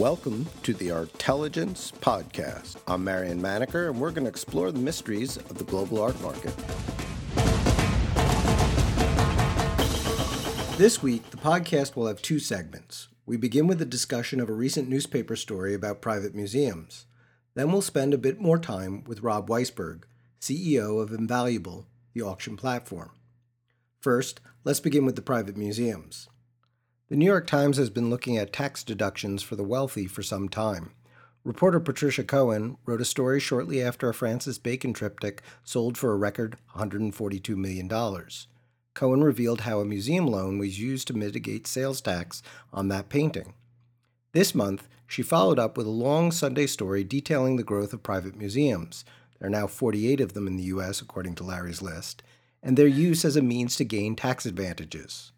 Welcome to the Artelligence Podcast. I'm Marion Maneker, and we're going to explore the mysteries of the global art market. This week, the podcast will have two segments. We begin with a discussion of a recent newspaper story about private museums. Then we'll spend a bit more time with Rob Weisberg, CEO of Invaluable, the auction platform. First, let's begin with the private museums. The New York Times has been looking at tax deductions for the wealthy for some time. Reporter Patricia Cohen wrote a story shortly after a Francis Bacon triptych sold for a record $142 million. Cohen revealed how a museum loan was used to mitigate sales tax on that painting. This month, she followed up with a long Sunday story detailing the growth of private museums. There are now 48 of them in the U.S., according to Larry's list, and their use as a means to gain tax advantages.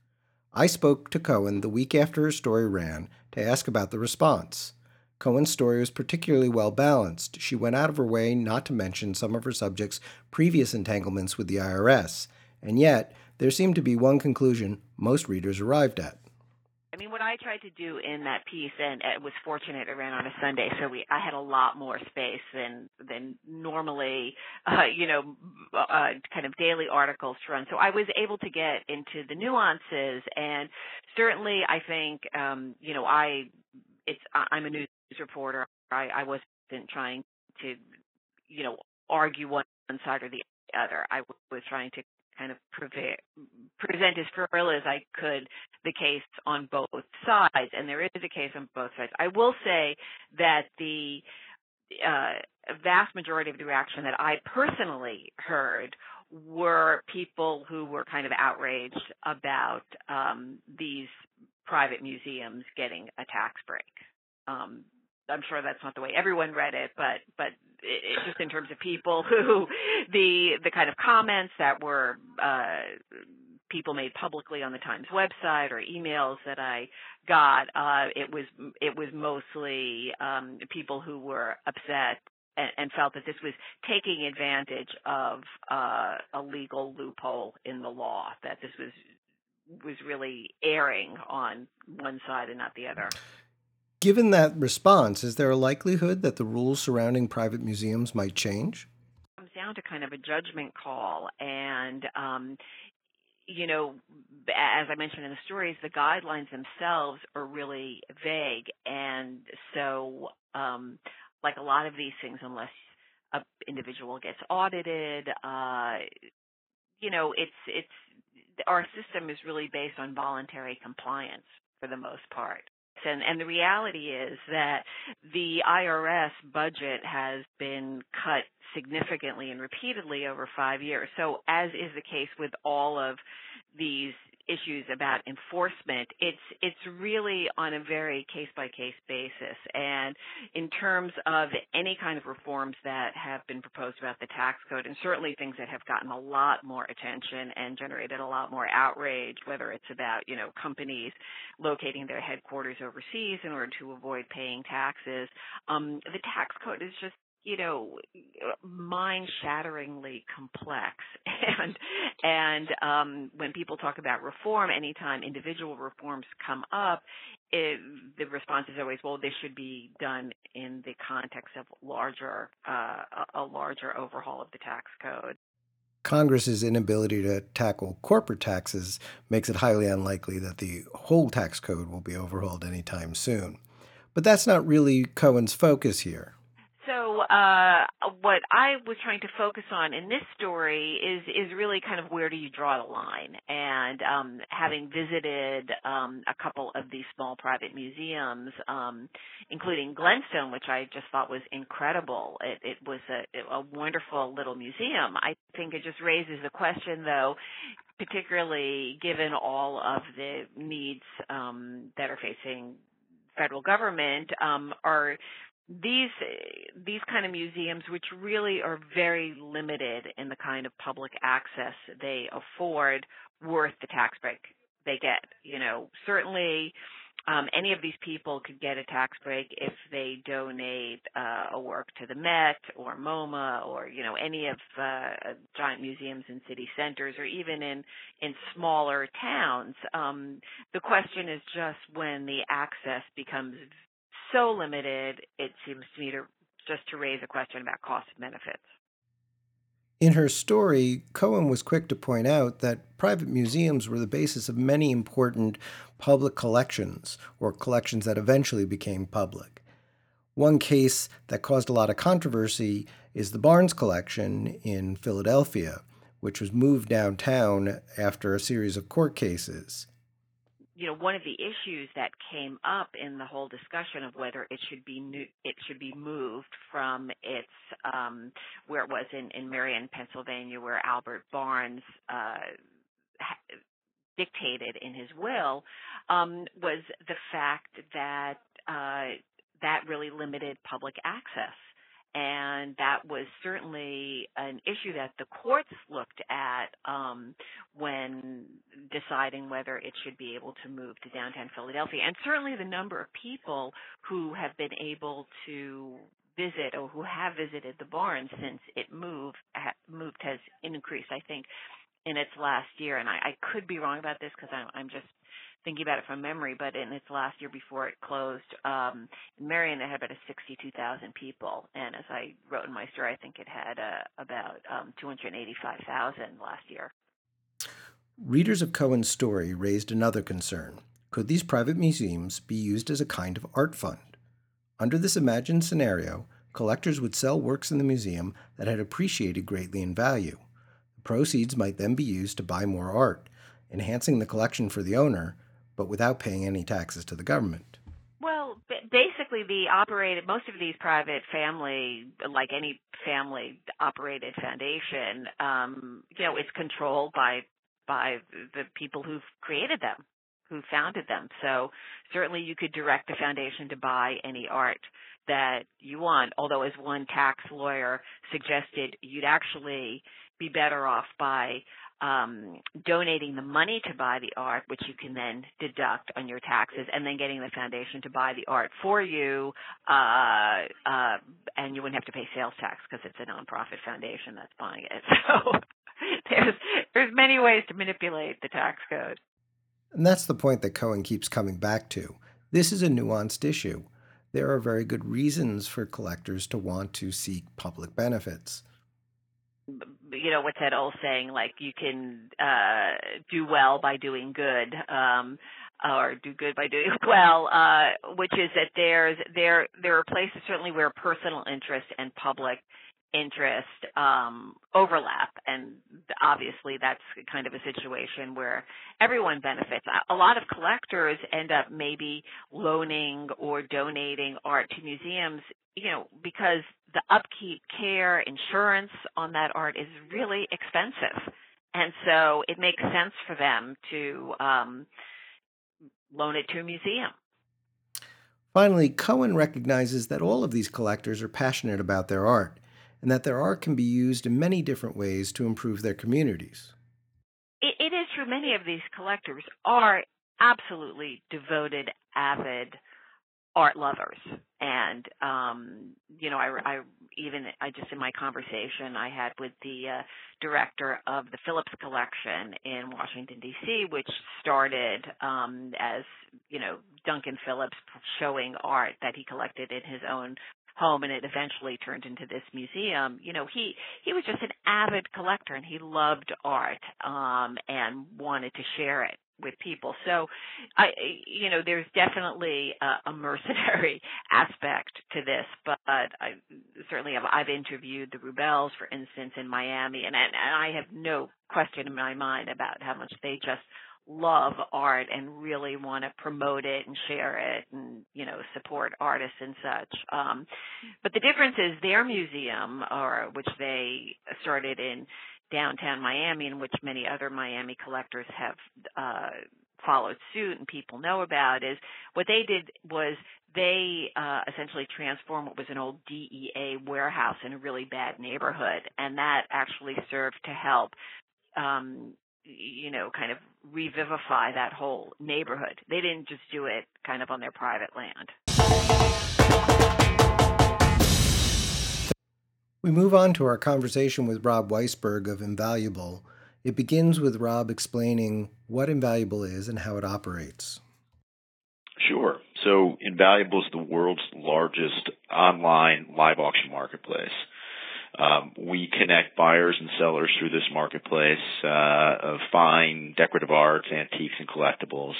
I spoke to Cohen the week after her story ran to ask about the response. Cohen's story was particularly well balanced. She went out of her way not to mention some of her subject's previous entanglements with the IRS, and yet there seemed to be one conclusion most readers arrived at. I mean, what I tried to do in that piece, and it was fortunate it ran on a Sunday, so we I had a lot more space than than normally, uh, you know, uh, kind of daily articles to run. So I was able to get into the nuances, and certainly I think, um, you know, I it's I'm a news reporter. I, I wasn't trying to, you know, argue one side or the other. I was trying to kind of present as full as I could the case on both sides, and there is a case on both sides. I will say that the uh, vast majority of the reaction that I personally heard were people who were kind of outraged about um, these private museums getting a tax break. Um, I'm sure that's not the way everyone read it, but but it, just in terms of people who the the kind of comments that were uh, people made publicly on the Times website or emails that I got, uh, it was it was mostly um, people who were upset and, and, felt that this was taking advantage of uh, a legal loophole in the law, that this was was really erring on one side and not the other. Given that response, is there a likelihood that the rules surrounding private museums might change? It comes down to kind of a judgment call, and um, you know, as I mentioned in the stories, the guidelines themselves are really vague, and so um, like a lot of these things, unless an individual gets audited, uh, you know, it's it's our system is really based on voluntary compliance for the most part. And, and the reality is that the IRS budget has been cut significantly and repeatedly over five years. So as is the case with all of these issues about enforcement, it's it's really on a very case by case basis. And in terms of any kind of reforms that have been proposed about the tax code, and certainly things that have gotten a lot more attention and generated a lot more outrage, whether it's about you know companies locating their headquarters overseas in order to avoid paying taxes, um, the tax code is just you know mind shatteringly complex and and um when people talk about reform anytime individual reforms come up it, the response is always well this should be done in the context of larger uh a larger overhaul of the tax code Congress's inability to tackle corporate taxes makes it highly unlikely that the whole tax code will be overhauled anytime soon. But that's not really Cohen's focus here. So uh, what I was trying to focus on in this story is is really kind of where do you draw the line? And um, having visited um, a couple of these small private museums, um, including Glenstone, which I just thought was incredible. It, it was a, a wonderful little museum. I think it just raises the question, though, particularly given all of the needs um, that are facing federal government um, are these these kind of museums which really are very limited in the kind of public access they afford worth the tax break they get you know certainly um, any of these people could get a tax break if they donate uh, a work to the Met or MoMA or you know any of uh, giant museums in city centers or even in in smaller towns. Um, the question is just when the access becomes so limited, it seems to me to just to raise a question about cost and benefits. In her story, Cohen was quick to point out that private museums were the basis of many important public collections, or collections that eventually became public. One case that caused a lot of controversy is the Barnes Collection in Philadelphia, which was moved downtown after a series of court cases you know, one of the issues that came up in the whole discussion of whether it should be new, it should be moved from its um, where it was in in Merion, Pennsylvania, where Albert Barnes uh, ha- dictated in his will, um, was the fact that uh, that really limited public access and that was certainly an issue that the courts looked at um, when deciding whether it should be able to move to downtown Philadelphia. And certainly the number of people who have been able to visit or who have visited the Barnes since it moved ha, moved has increased. I think in its last year, and I, I could be wrong about this because I'm, I'm just thinking about it from memory, but in its last year before it closed, um, Merion had about 62,000 people, and as I wrote in my story, I think it had uh, about um, 285,000 last year. Readers of Cohen's story raised another concern. Could these private museums be used as a kind of art fund? Under this imagined scenario, collectors would sell works in the museum that had appreciated greatly in value. Proceeds might then be used to buy more art, enhancing the collection for the owner but without paying any taxes to the government. Well, basically, the operated most of these private family, like any family operated foundation, um, you know, it's controlled by by the people who've created them, who founded them. So certainly, you could direct the foundation to buy any art that you want. Although, as one tax lawyer suggested, you'd actually be better off by um, donating the money to buy the art, which you can then deduct on your taxes, and then getting the foundation to buy the art for you, uh, uh, and you wouldn't have to pay sales tax because it's a nonprofit foundation that's buying it. So there's there's many ways to manipulate the tax code. And that's the point that Cohen keeps coming back to. This is a nuanced issue. There are very good reasons for collectors to want to seek public benefits you know what's that old saying like you can uh do well by doing good um or do good by doing well uh which is that there's there there are places certainly where personal interest and public interest um, overlap, and obviously that's kind of a situation where everyone benefits. A lot of collectors end up maybe loaning or donating art to museums, you know, because the upkeep, care, insurance on that art is really expensive, and so it makes sense for them to um, loan it to a museum. Finally, Cohen recognizes that all of these collectors are passionate about their art and that their art can be used in many different ways to improve their communities. it, it is true. Many of these collectors are absolutely devoted, avid art lovers, and um, you know, I, I even I just in my conversation I had with the uh, director of the Phillips Collection in Washington D.C., which started um, as you know Duncan Phillips showing art that he collected in his own home and it eventually turned into this museum you know he he was just an avid collector and he loved art um and wanted to share it with people. So i you know there's definitely a, a mercenary aspect to this but i certainly have i've interviewed the Rubells for instance in miami and and, and i have no question in my mind about how much they just love art and really want to promote it and share it and you know support artists and such. Um but the difference is their museum or which they started in downtown Miami and which many other Miami collectors have uh followed suit and people know about is what they did was they uh, essentially transformed what was an old DEA warehouse in a really bad neighborhood, and that actually served to help um, you know, kind of revivify that whole neighborhood. They didn't just do it kind of on their private land. We move on to our conversation with Rob Weisberg of Invaluable. It begins with Rob explaining what Invaluable is and how it operates. Sure. So Invaluable is the world's largest online live auction marketplace. Um, we connect buyers and sellers through this marketplace uh, of fine decorative arts, antiques, and collectibles,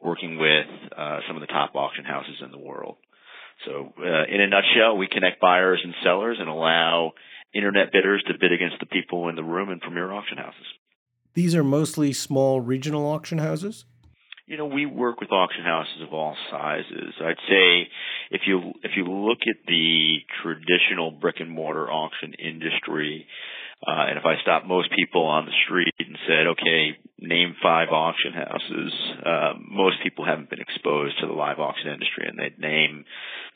working with uh, some of the top auction houses in the world. So, uh, in a nutshell, we connect buyers and sellers and allow internet bidders to bid against the people in the room in premier auction houses. These are mostly small regional auction houses? You know, we work with auction houses of all sizes. I'd say if you if you look at the traditional brick and mortar auction industry, uh, and if I stopped most people on the street and said, okay, name five auction houses, uh, most people haven't been exposed to the live auction industry, and they'd name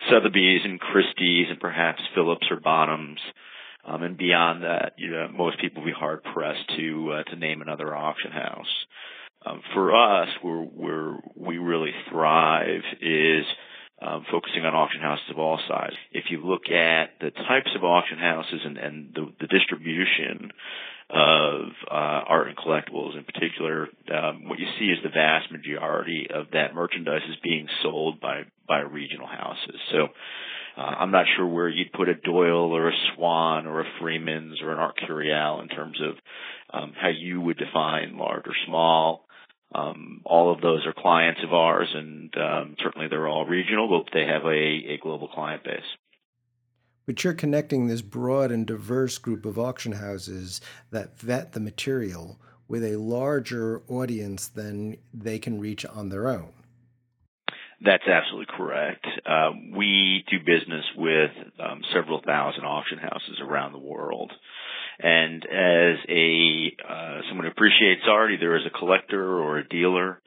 Sotheby's and Christie's and perhaps Phillips or Bonhams. Um, and beyond that, you know, most people would be hard pressed to uh, to name another auction house. Um, for us, where where we really thrive is um, focusing on auction houses of all sizes. If you look at the types of auction houses and, and the, the distribution of uh, art and collectibles in particular, um, what you see is the vast majority of that merchandise is being sold by by regional houses. So uh, I'm not sure where you'd put a Doyle or a Swan or a Freeman's or an Art Curial in terms of um, how you would define large or small. Um, all of those are clients of ours, and um, certainly they're all regional, but they have a, a global client base. But you're connecting this broad and diverse group of auction houses that vet the material with a larger audience than they can reach on their own. That's absolutely correct. Uh, we do business with um, several thousand auction houses around the world. And as a uh, someone who appreciates art, either as a collector or a dealer,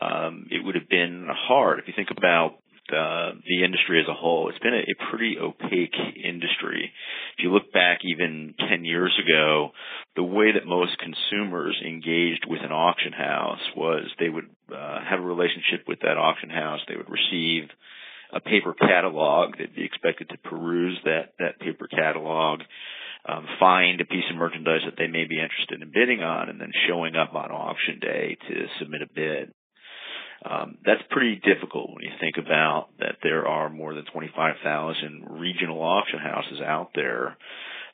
um, it would have been hard if you think about uh, the industry as a whole. It's been a, a pretty opaque industry. If you look back even 10 years ago, the way that most consumers engaged with an auction house was they would uh, have a relationship with that auction house. They would receive a paper catalog. They'd be expected to peruse that, that paper catalog, um, find a piece of merchandise that they may be interested in bidding on, and then showing up on auction day to submit a bid. Um, that's pretty difficult when you think about that there are more than 25,000 regional auction houses out there.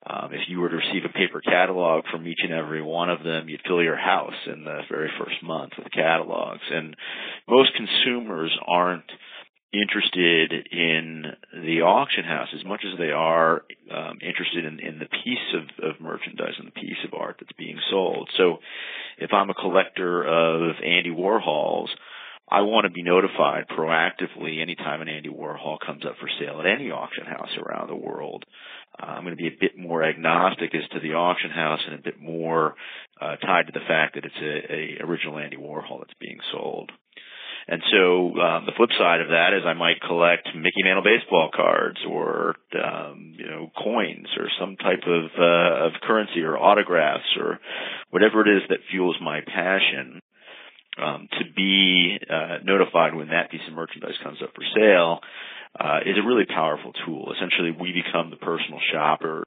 Um, if you were to receive a paper catalog from each and every one of them, you'd fill your house in the very first month with catalogs. And most consumers aren't interested in the auction house as much as they are um, interested in, in the piece of, of merchandise and the piece of art that's being sold. So if I'm a collector of Andy Warhols, I want to be notified proactively anytime an Andy Warhol comes up for sale at any auction house around the world. Uh, I'm going to be a bit more agnostic as to the auction house and a bit more uh, tied to the fact that it's a, a original Andy Warhol that's being sold. And so um, the flip side of that is I might collect Mickey Mantle baseball cards or um, you know coins or some type of uh, of currency or autographs or whatever it is that fuels my passion um, to be uh, notified when that piece of merchandise comes up for sale uh, is a really powerful tool. Essentially, we become the personal shoppers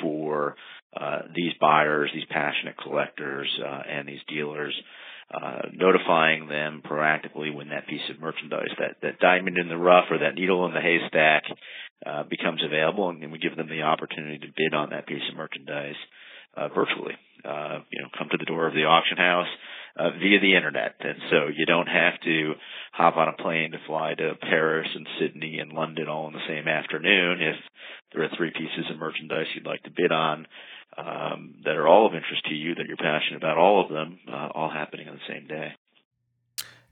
for uh, these buyers, these passionate collectors, uh, and these dealers. Uh, notifying them proactively when that piece of merchandise, that, that diamond in the rough or that needle in the haystack, uh, becomes available, and, we give them the opportunity to bid on that piece of merchandise uh, virtually. Uh, you know, come to the door of the auction house uh, via the internet, and so you don't have to hop on a plane to fly to Paris and Sydney and London all in the same afternoon. If there are three pieces of merchandise you'd like to bid on um, that are all of interest to you, that you're passionate about, all of them, uh, all happening on the same day.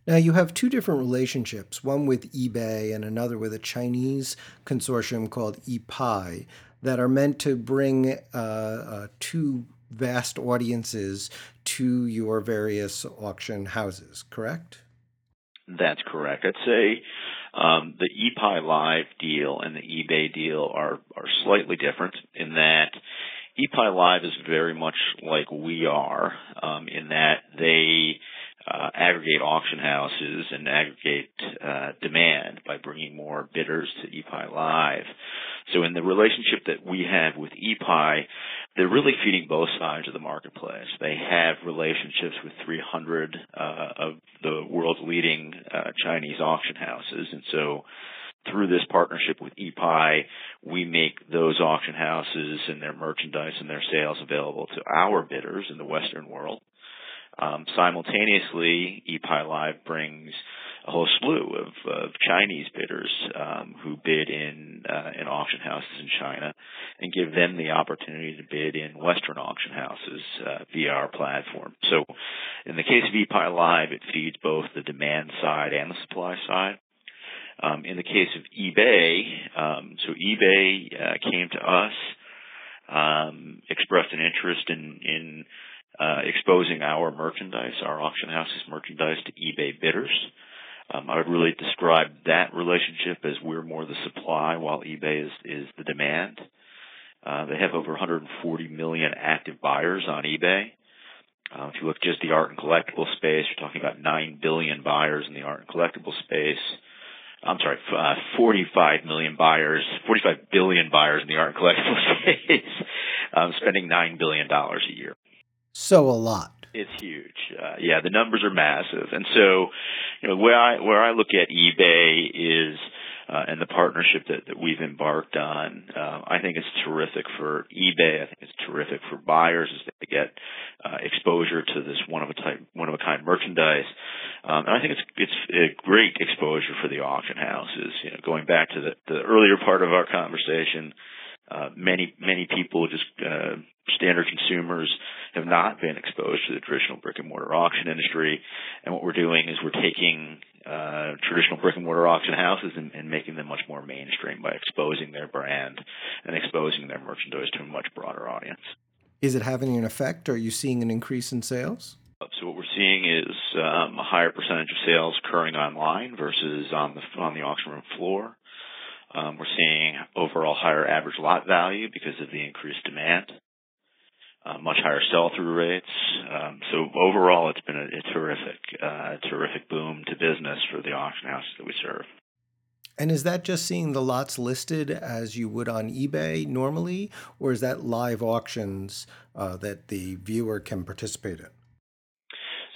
Now, you have two different relationships, one with eBay and another with a Chinese consortium called ePai that are meant to bring uh, uh, two vast audiences to your various auction houses, correct? That's correct. I'd say um, the ePai Live deal and the eBay deal are, are slightly different in that ePai Live is very much like we are um, in that they uh, aggregate auction houses and aggregate uh, demand by bringing more bidders to ePai Live. So in the relationship that we have with ePai, they're really feeding both sides of the marketplace. They have relationships with 300 uh, of the world's leading uh, Chinese auction houses. And so through this partnership with ePai, we make those auction houses and their merchandise and their sales available to our bidders in the Western world. Um, simultaneously, ePai Live brings a whole slew of, of Chinese bidders um, who bid in uh, in auction houses in China, and give them the opportunity to bid in Western auction houses uh, via our platform. So, in the case of ePai Live, it feeds both the demand side and the supply side. Um, in the case of eBay, um, so eBay uh, came to us, um, expressed an interest in in uh, exposing our merchandise, our auction house's merchandise to eBay bidders. Um, I would really describe that relationship as we're more the supply while eBay is, is the demand. Uh, they have over 140 million active buyers on eBay. Uh, if you look just the art and collectible space, you're talking about 9 billion buyers in the art and collectible space. I'm sorry, uh, 45 million buyers, 45 billion buyers in the art and collectible space, um, spending $9 billion a year. So a lot. It's huge. Uh, yeah, the numbers are massive. And so, you know, where I, where I look at eBay is, uh, and the partnership that, that we've embarked on, uh, I think it's terrific for eBay. I think it's terrific for buyers as they get uh, exposure to this one of a type, one of a kind merchandise. Um, and I think it's it's a great exposure for the auction houses. You know, going back to the, the earlier part of our conversation, uh, many many people just uh, standard consumers have not been exposed to the traditional brick and mortar auction industry. And what we're doing is we're taking uh, traditional brick and mortar auction houses and, and, making them much more mainstream by exposing their brand and exposing their merchandise to a much broader audience. Is it having an effect? Are you seeing an increase in sales? So what we're seeing is um, a higher percentage of sales occurring online versus on the on the auction room floor. Um, we're seeing overall higher average lot value because of the increased demand uh, much higher sell-through rates. Um, so overall, it's been a, a terrific, uh, terrific boom to business for the auction houses that we serve. And is that just seeing the lots listed as you would on eBay normally, or is that live auctions uh, that the viewer can participate in?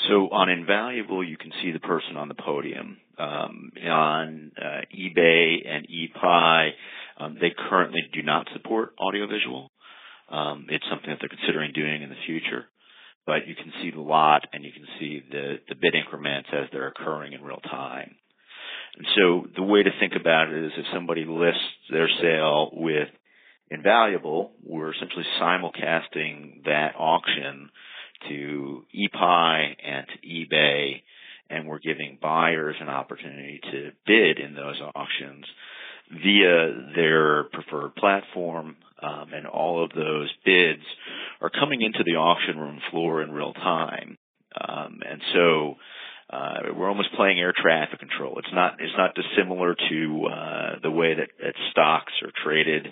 So on Invaluable, you can see the person on the podium. Um, on uh, eBay and ePai, um, they currently do not support audiovisual. Um, it's something that they're considering doing in the future. But you can see the lot and you can see the, the bid increments as they're occurring in real time. And so the way to think about it is if somebody lists their sale with Invaluable, we're essentially simulcasting that auction to ePai and to eBay, and we're giving buyers an opportunity to bid in those auctions via their preferred platform, um, and all of those bids are coming into the auction room floor in real time. Um, and so uh, we're almost playing air traffic control. It's not it's not dissimilar to uh, the way that, that stocks are traded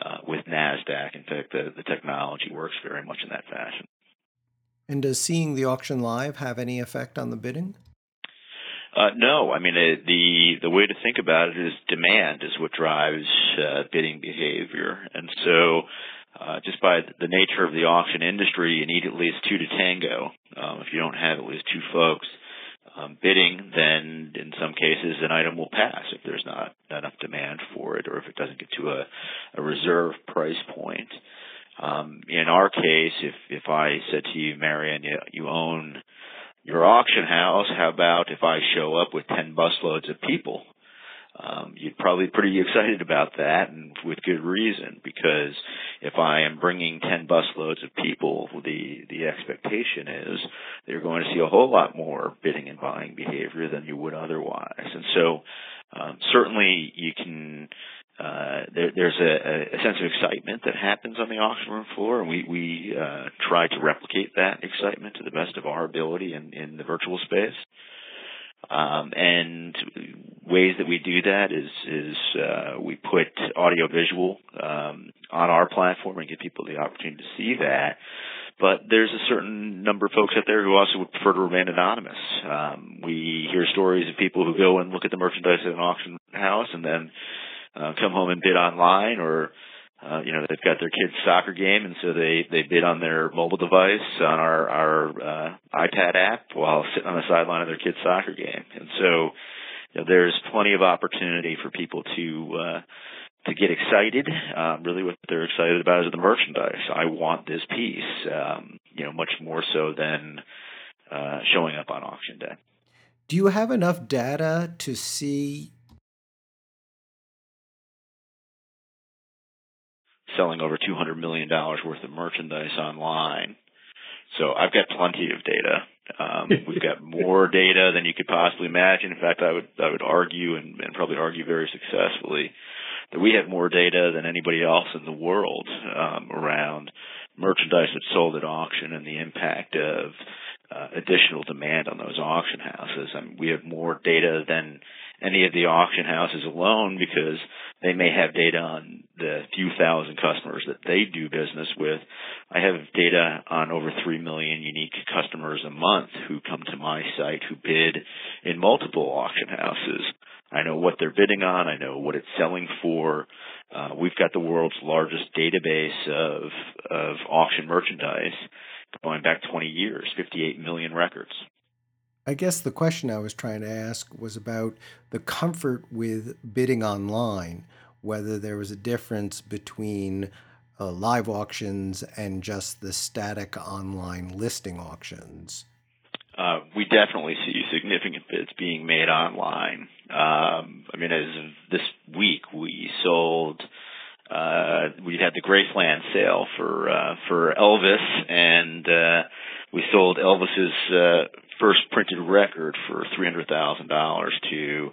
uh, with Nasdaq. In fact, the, the technology works very much in that fashion. And does seeing the auction live have any effect on the bidding? Uh, no, I mean it, the the way to think about it is demand is what drives uh, bidding behavior, and so uh, just by the nature of the auction industry, you need at least two to tango. Um, if you don't have at least two folks um, bidding, then in some cases an item will pass if there's not enough demand for it, or if it doesn't get to a, a reserve price point. Um, in our case, if if I said to you, Marianne, you, you own your auction house, how about if I show up with 10 busloads of people? Um, you'd probably be pretty excited about that and with good reason because if I am bringing 10 busloads of people, the, the expectation is they're going to see a whole lot more bidding and buying behavior than you would otherwise. And so, um, certainly you can uh, there, there's a, a, sense of excitement that happens on the auction room floor, and we we uh, try to replicate that excitement to the best of our ability in, in the virtual space. Um, and ways that we do that is is uh, we put audio visual um, on our platform and give people the opportunity to see that. But there's a certain number of folks out there who also would prefer to remain anonymous. Um, we hear stories of people who go and look at the merchandise at an auction house and then uh, come home and bid online or uh, you know, they've got their kid's soccer game, and so they they bid on their mobile device on our our uh, iPad app while sitting on the sideline of their kid's soccer game, and so you know, there's plenty of opportunity for people to uh, to get excited. Um, really, what they're excited about is the merchandise. I want this piece, um, you know, much more so than uh, showing up on auction day. Do you have enough data to see selling over $200 million worth of merchandise online. So I've got plenty of data. Um, we've got more data than you could possibly imagine. In fact, I would I would argue and, and probably argue very successfully that we have more data than anybody else in the world um, around merchandise that's sold at auction and the impact of uh, additional demand on those auction houses. I mean, we have more data than any of the auction houses alone because they may have data on the few thousand customers that they do business with. I have data on over 3 million unique customers a month who come to my site who bid in multiple auction houses. I know what they're bidding on. I know what it's selling for. Uh, we've got the world's largest database of, of auction merchandise going back 20 years, 58 million records. I guess the question I was trying to ask was about the comfort with bidding online, whether there was a difference between uh, live auctions and just the static online listing auctions. Uh, we definitely see significant bids being made online. Um, I mean, as of this week, we sold. Uh, we had the Graceland sale for uh, for Elvis, and uh, we sold Elvis's uh, first printed record for three hundred thousand dollars to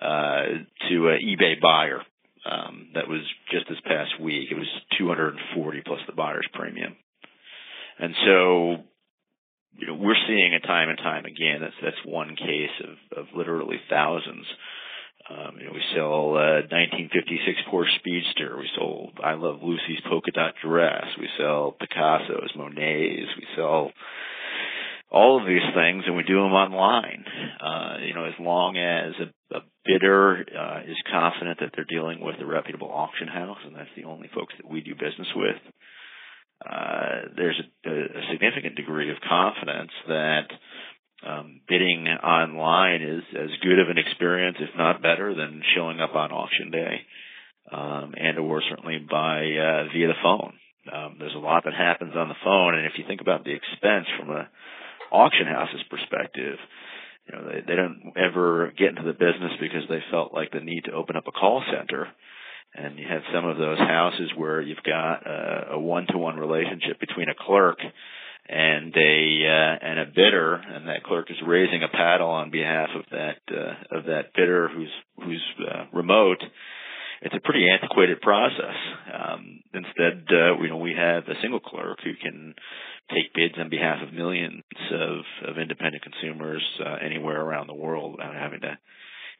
uh, to an eBay buyer. Um, that was just this past week. It was two hundred and forty plus the buyer's premium, and so you know we're seeing it time and time again. That's that's one case of of literally thousands. Um, you know, we sell uh, 1956 Porsche Speedster. We sold I Love Lucy's polka dot dress. We sell Picasso's, Monet's. We sell all of these things, and we do them online. Uh, you know, as long as a, a bidder uh, is confident that they're dealing with a reputable auction house, and that's the only folks that we do business with. Uh, there's a, a significant degree of confidence that um, bidding online is as good of an experience, if not better, than showing up on auction day, um, and or certainly by uh, via the phone. Um, there's a lot that happens on the phone, and if you think about the expense from a auction house's perspective, you know, they, they don't ever get into the business because they felt like the need to open up a call center. And you have some of those houses where you've got a, a one-to-one relationship between a clerk and a uh, and a bidder, and that clerk is raising a paddle on behalf of that uh, of that bidder who's who's uh, remote. It's a pretty antiquated process. Um, instead, uh, you know, we have a single clerk who can take bids on behalf of millions of, of independent consumers uh, anywhere around the world without having to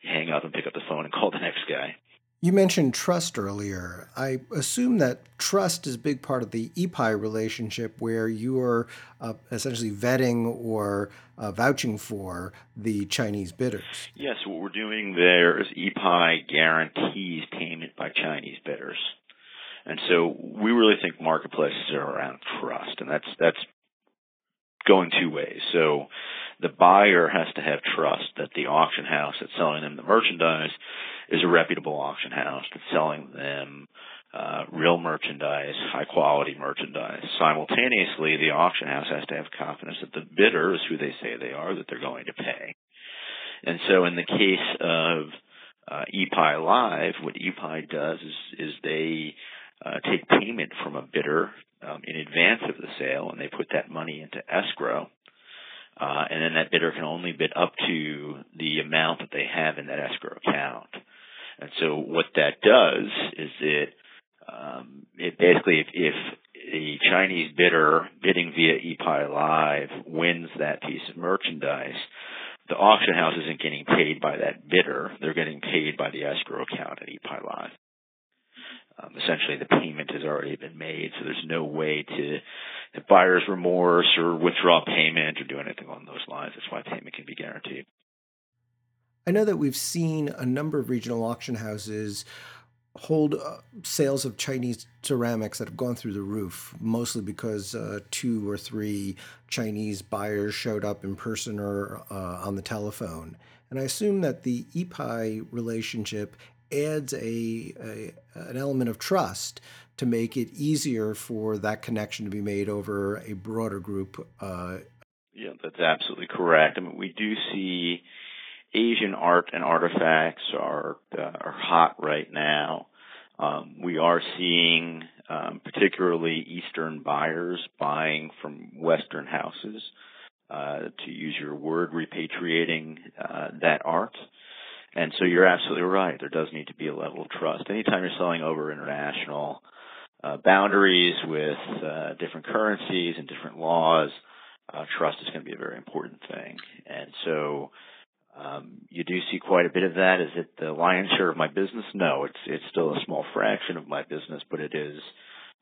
hang up and pick up the phone and call the next guy. You mentioned trust earlier. I assume that trust is a big part of the ePai relationship where you are uh, essentially vetting or uh, vouching for the Chinese bidders. Yes, what we're doing there is ePai guarantees payment by Chinese bidders. And so we really think marketplaces are around trust, and that's that's going two ways. So the buyer has to have trust that the auction house that's selling them the merchandise is a reputable auction house that's selling them uh, real merchandise, high quality merchandise. Simultaneously, the auction house has to have confidence that the bidder is who they say they are, that they're going to pay. And so in the case of uh, ePai Live, what ePai does is, is they uh, take payment from a bidder um, in advance of the sale, and they put that money into escrow. Uh, and then that bidder can only bid up to the amount that they have in that escrow account. And so what that does is it, um, it basically, if, if a Chinese bidder bidding via ePai Live wins that piece of merchandise, the auction house isn't getting paid by that bidder. They're getting paid by the escrow account at ePai Live um, essentially the payment has already been made, so there's no way to have buyer's remorse or withdraw payment or do anything along those lines. That's why payment can be guaranteed. I know that we've seen a number of regional auction houses hold uh, sales of Chinese ceramics that have gone through the roof, mostly because uh, two or three Chinese buyers showed up in person or uh, on the telephone. And I assume that the ePai relationship adds a, a, an element of trust to make it easier for that connection to be made over a broader group. Uh, yeah, that's absolutely correct. I mean, we do see Asian art and artifacts are uh, are hot right now. Um, we are seeing um, particularly Eastern buyers buying from Western houses, uh, to use your word, repatriating uh, that art. And so you're absolutely right. There does need to be a level of trust. Anytime you're selling over international uh, boundaries with uh, different currencies and different laws, uh, trust is going to be a very important thing. And so um, you do see quite a bit of that. Is it the lion's share of my business? No, it's it's still a small fraction of my business, but it is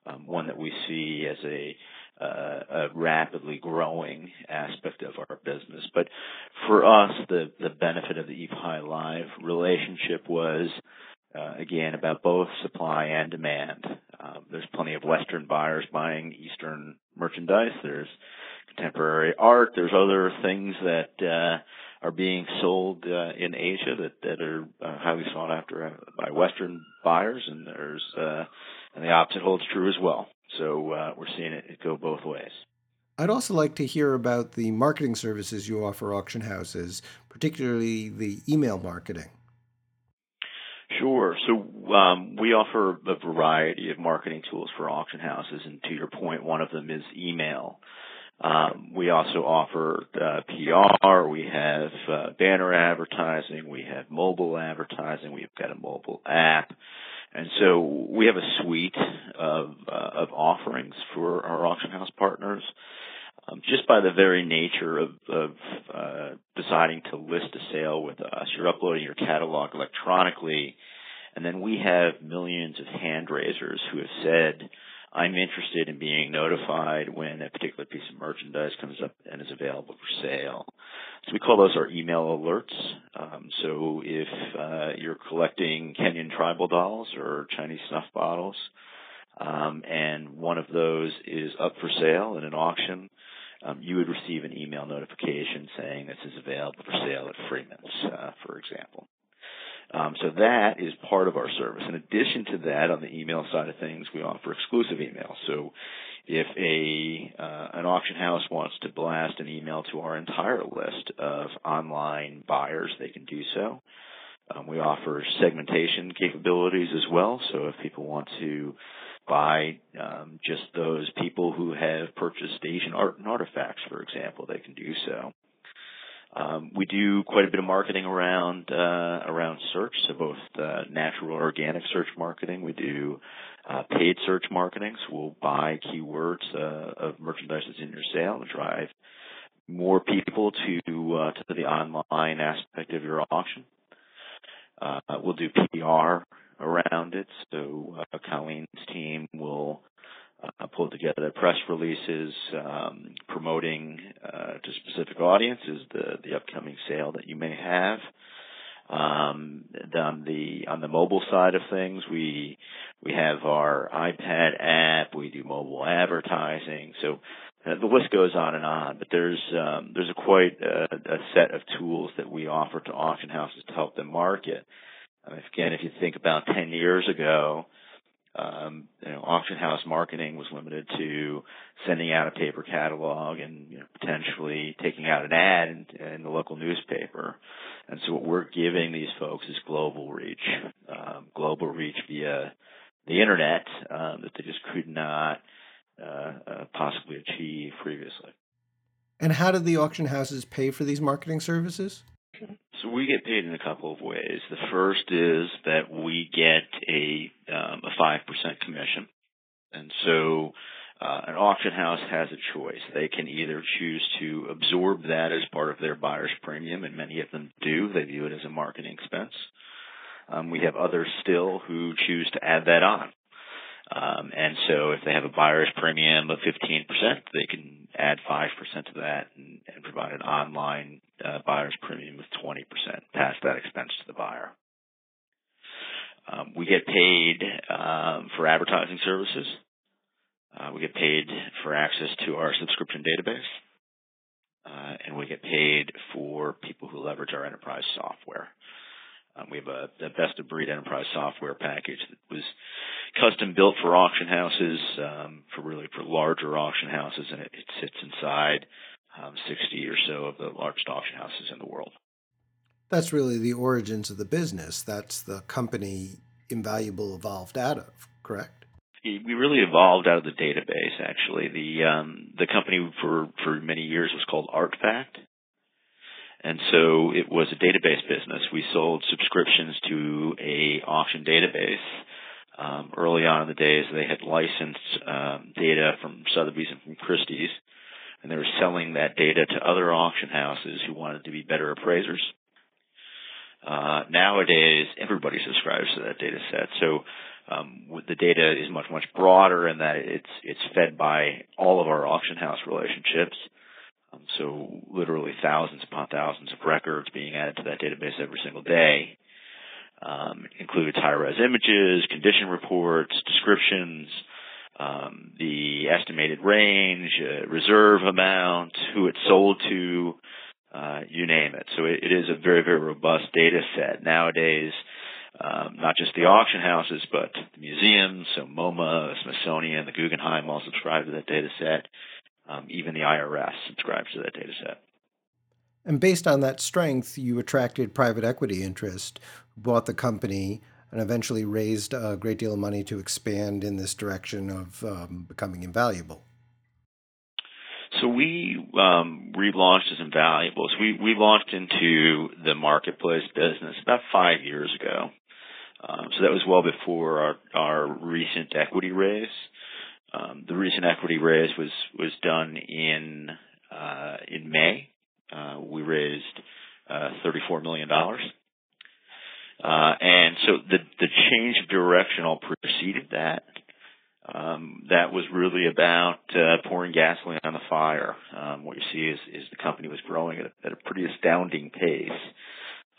um, one that we see as a a rapidly growing aspect of our business. But for us, the the benefit of the ePai Live relationship was uh, again about both supply and demand. Um, there's plenty of Western buyers buying Eastern merchandise. There's contemporary art. There's other things that uh, are being sold uh, in Asia that that are highly sought after by Western buyers, and there's uh, and the opposite holds true as well. So uh, we're seeing it go both ways. I'd also like to hear about the marketing services you offer auction houses, particularly the email marketing. Sure. So um, we offer a variety of marketing tools for auction houses, and to your point, one of them is email. Um, we also offer uh, PR. We have uh, banner advertising. We have mobile advertising. We've got a mobile app. And so we have a suite of, uh, of offerings for our auction house partners. Um, just by the very nature of, of uh, deciding to list a sale with us, you're uploading your catalog electronically, and then we have millions of hand raisers who have said, I'm interested in being notified when a particular piece of merchandise comes up and is available for sale. So we call those our email alerts. Um, so if you're collecting Kenyan tribal dolls or Chinese snuff bottles, um, and one of those is up for sale in an auction, um, you would receive an email notification saying this is available for sale at Freeman's, uh, for example. Um, so that is part of our service. In addition to that, on the email side of things, we offer exclusive email. So if a uh, an auction house wants to blast an email to our entire list of online buyers, they can do so. Um, we offer segmentation capabilities as well. So if people want to buy um, just those people who have purchased Asian art and artifacts, for example, they can do so. Um, we do quite a bit of marketing around uh, around search, so both uh, natural organic search marketing. We do uh, paid search marketing, so we'll buy keywords uh, of merchandise that's in your sale to drive more people to uh, to the online aspect of your auction. Uh, we'll do PR around it, so Colleen's team will uh, pulled together press releases um, promoting uh, to specific audiences the the upcoming sale that you may have. Um, on the on the mobile side of things, we we have our iPad app. We do mobile advertising. So uh, the list goes on and on. But there's um, there's a quite a, a set of tools that we offer to auction houses to help them market. Uh, again, if you think about 10 years ago, um, you know, auction house marketing was limited to sending out a paper catalog and you know, potentially taking out an ad in, in the local newspaper. And so what we're giving these folks is global reach, um, global reach via the internet um, that they just could not uh, uh, possibly achieve previously. And how did the auction houses pay for these marketing services? So we get paid in a couple of ways. The first is that we get a um, a five percent commission, and so uh, an auction house has a choice. They can either choose to absorb that as part of their buyer's premium, and many of them do. They view it as a marketing expense. Um, we have others still who choose to add that on. Um, and so if they have a buyer's premium of 15%, they can add 5% to that and, and provide an online uh, buyer's premium of 20%, pass that expense to the buyer. Um, we get paid um, for advertising services. Uh, we get paid for access to our subscription database. Uh, and we get paid for people who leverage our enterprise software. Um, we have a, a, best of breed enterprise software package that was custom built for auction houses, um, for really for larger auction houses, and it, it sits inside um, 60 or so of the largest auction houses in the world. That's really the origins of the business. That's the company Invaluable evolved out of, correct? We really evolved out of the database. Actually, the um, the company for for many years was called Artfact, and so it was a database business. We sold subscriptions to a auction database. Um, early on in the days, they had licensed um, data from Sotheby's and from Christie's, and they were selling that data to other auction houses who wanted to be better appraisers. Uh, nowadays, everybody subscribes to that data set. So um, the data is much much broader in that it's it's fed by all of our auction house relationships. Um, so literally thousands upon thousands of records being added to that database every single day. Um, includes high-res images, condition reports, descriptions, um, the estimated range, uh, reserve amount, who it's sold to, uh, you name it. So it, it is a very, very robust data set. Nowadays, um, not just the auction houses, but the museums, so MoMA, Smithsonian, the Guggenheim all subscribe to that data set. Um, even the IRS subscribes to that data set. And based on that strength, you attracted private equity interest, bought the company, and eventually raised a great deal of money to expand in this direction of um, becoming invaluable. So we um, relaunched as Invaluable. So we, we launched into the marketplace business about five years ago. Um, so that was well before our, our recent equity raise. Um, the recent equity raise was was done in uh, in May. Uh, we raised uh, thirty four million dollars, uh, and so the the change of direction all preceded that. Um, that was really about uh, pouring gasoline on the fire. Um, what you see is, is the company was growing at a, at a pretty astounding pace,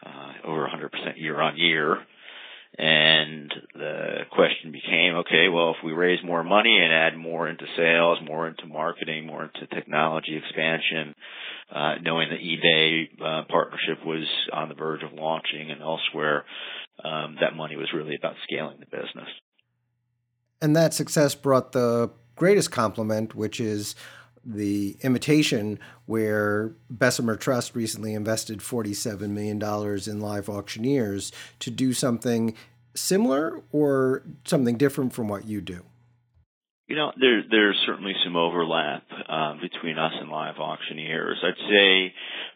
uh, over 100% year on year. And the question became, okay, well, if we raise more money and add more into sales, more into marketing, more into technology expansion, uh, knowing the eBay uh, partnership was on the verge of launching and elsewhere, um, that money was really about scaling the business. And that success brought the greatest compliment, which is the imitation where Bessemer Trust recently invested $47 million in live auctioneers to do something similar or something different from what you do? You know, there, there's certainly some overlap um, between us and live auctioneers. I'd say,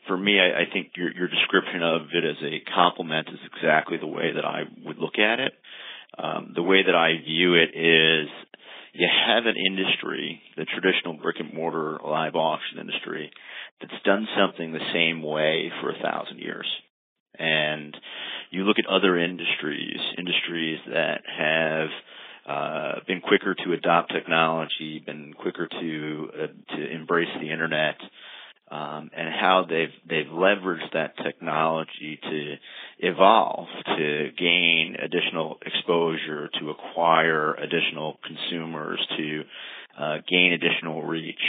for me, I, I think your, your description of it as a compliment is exactly the way that I would look at it. Um, the way that I view it is you have an industry, the traditional brick and mortar live auction industry, that's done something the same way for a thousand years. And you look at other industries, industries that have uh, been quicker to adopt technology, been quicker to uh, to embrace the internet, um, and how they've they've leveraged that technology to evolve, to gain additional exposure, to acquire additional consumers, to uh, gain additional reach.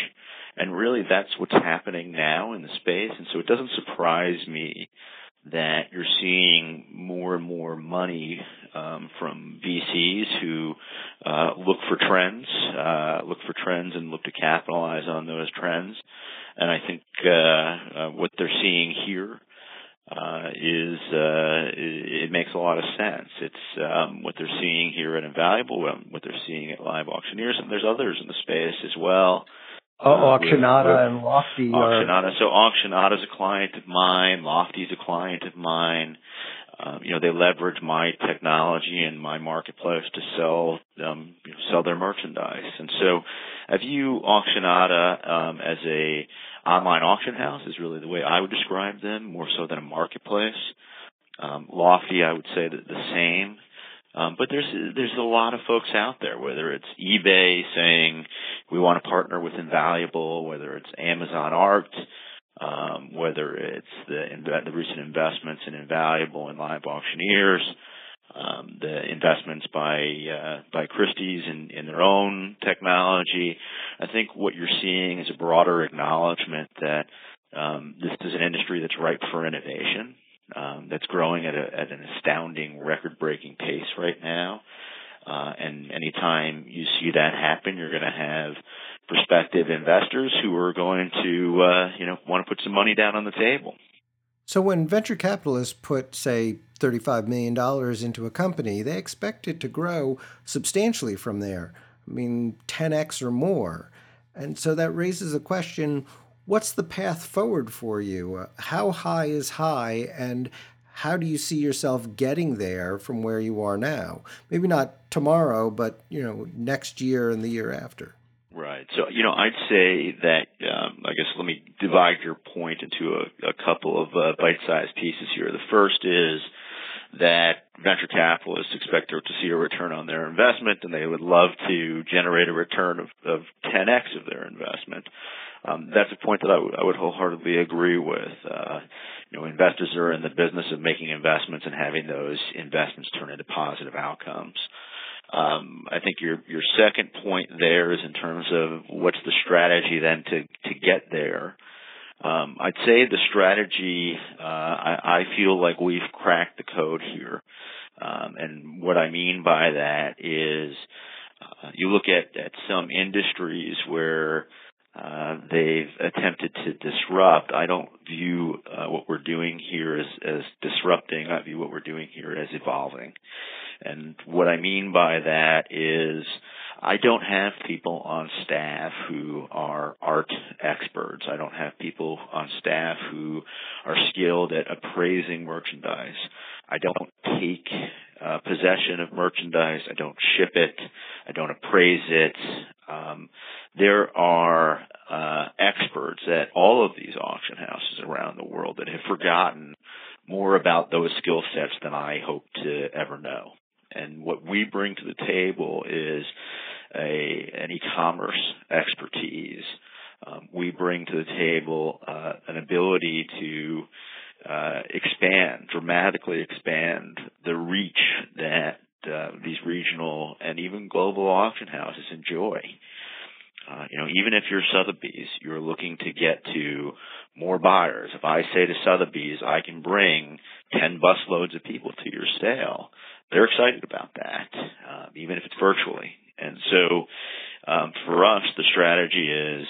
And really, that's what's happening now in the space. And so it doesn't surprise me that you're seeing more and more money um, from VCs who uh, look for trends, uh, look for trends, and look to capitalize on those trends. And I think uh, uh what they're seeing here uh, is uh, it makes a lot of sense. It's um, what they're seeing here at Invaluable, what they're seeing at Live Auctioneers, and there's others in the space as well. Oh, uh, Auctionata and Lofty. Auctionata. Are... So Auctionata is a client of mine. Lofty is a client of mine. Um, you know, they leverage my technology and my marketplace to sell um, you know, sell their merchandise. And so, I view Auctionata um, as a online auction house is really the way I would describe them, more so than a marketplace. Um, Lofty, I would say that the same. Um, but there's there's a lot of folks out there, whether it's eBay saying we want to partner with Invaluable, whether it's Amazon Art, um, whether it's the the recent investments in Invaluable and Live Auctioneers, um, the investments by uh, by Christie's in, in their own technology. I think what you're seeing is a broader acknowledgement that um, this is an industry that's ripe for innovation, um, that's growing at, a, at an astounding, record-breaking pace right now. Uh, and anytime you see that happen, you're going to have prospective investors who are going to, uh, you know, want to put some money down on the table. So when venture capitalists put, say, $35 million into a company, they expect it to grow substantially from there. I mean, 10x or more. And so that raises a question what's the path forward for you? Uh, how high is high, and how do you see yourself getting there from where you are now? Maybe not tomorrow, but you know, next year and the year after. Right. So, you know, I'd say that, um, I guess let me divide your point into a, a couple of uh, bite-sized pieces here. The first is that venture capitalists expect to see a return on their investment and they would love to generate a return of, of 10x of their investment. Um, that's a point that I, w- I would wholeheartedly agree with. Uh, you know, investors are in the business of making investments and having those investments turn into positive outcomes. Um, I think your your second point there is in terms of what's the strategy then to to get there. Um, I'd say the strategy. Uh, I, I feel like we've cracked the code here, um, and what I mean by that is uh, you look at at some industries where uh, they've attempted to disrupt. I don't view uh, what we're doing here as, as disrupting. I view what we're doing here as evolving. And what I mean by that is I don't have people on staff who are art experts. I don't have people on staff who are skilled at appraising merchandise. I don't take uh, possession of merchandise. I don't ship it. I don't appraise it. Um, there are uh, experts at all of these auction houses around the world that have forgotten more about those skill sets than I hope to ever know. And what we bring to the table is a an e-commerce expertise. Um, we bring to the table uh, an ability to uh, expand, dramatically expand the reach that uh, these regional and even global auction houses enjoy. Uh, you know, even if you're Sotheby's, you're looking to get to more buyers. If I say to Sotheby's, I can bring 10 busloads of people to your sale, they're excited about that, uh, even if it's virtually. And so, um, for us, the strategy is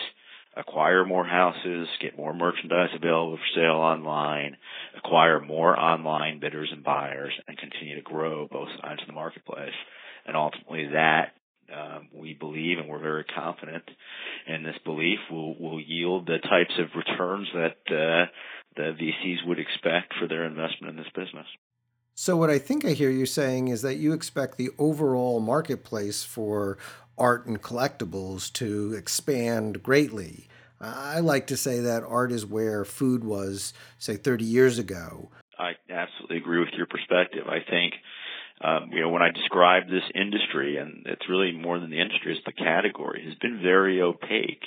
acquire more houses, get more merchandise available for sale online, acquire more online bidders and buyers, and continue to grow both sides of the marketplace. And ultimately, that um, we believe, and we're very confident in this belief, will will yield the types of returns that uh, the VCs would expect for their investment in this business. So, what I think I hear you saying is that you expect the overall marketplace for art and collectibles to expand greatly. I like to say that art is where food was, say, 30 years ago. I absolutely agree with your perspective. I think um, you know, when I describe this industry, and it's really more than the industry, it's the category, has been very opaque.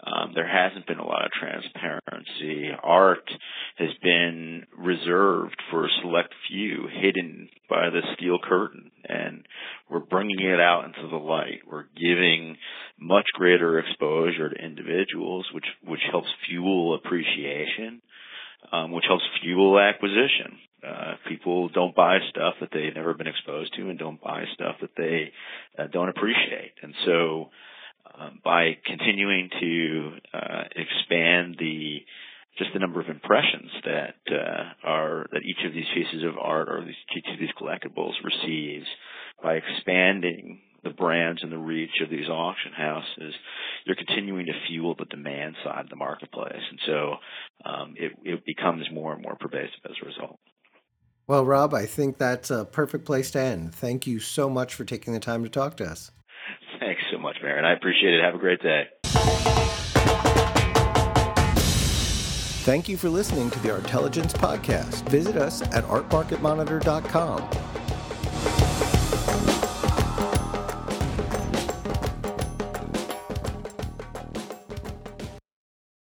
Um, there hasn't been a lot of transparency. Art has been reserved for a select few, hidden by the steel curtain, and we're bringing it out into the light. We're giving much greater exposure to individuals, which which helps fuel appreciation, um, which helps fuel acquisition. Uh, people don't buy stuff that they've never been exposed to and don't buy stuff that they uh, don't appreciate. And so, um, by continuing to uh, expand the just the number of impressions that uh, are that each of these pieces of art or these, each of these collectibles receives, by expanding the brands and the reach of these auction houses, you're continuing to fuel the demand side of the marketplace, and so um, it, it becomes more and more pervasive as a result. Well, Rob, I think that's a perfect place to end. Thank you so much for taking the time to talk to us. Thanks so much, Marion. I appreciate it. Have a great day. Thank you for listening to the Artelligence Podcast. Visit us at artmarketmonitor.com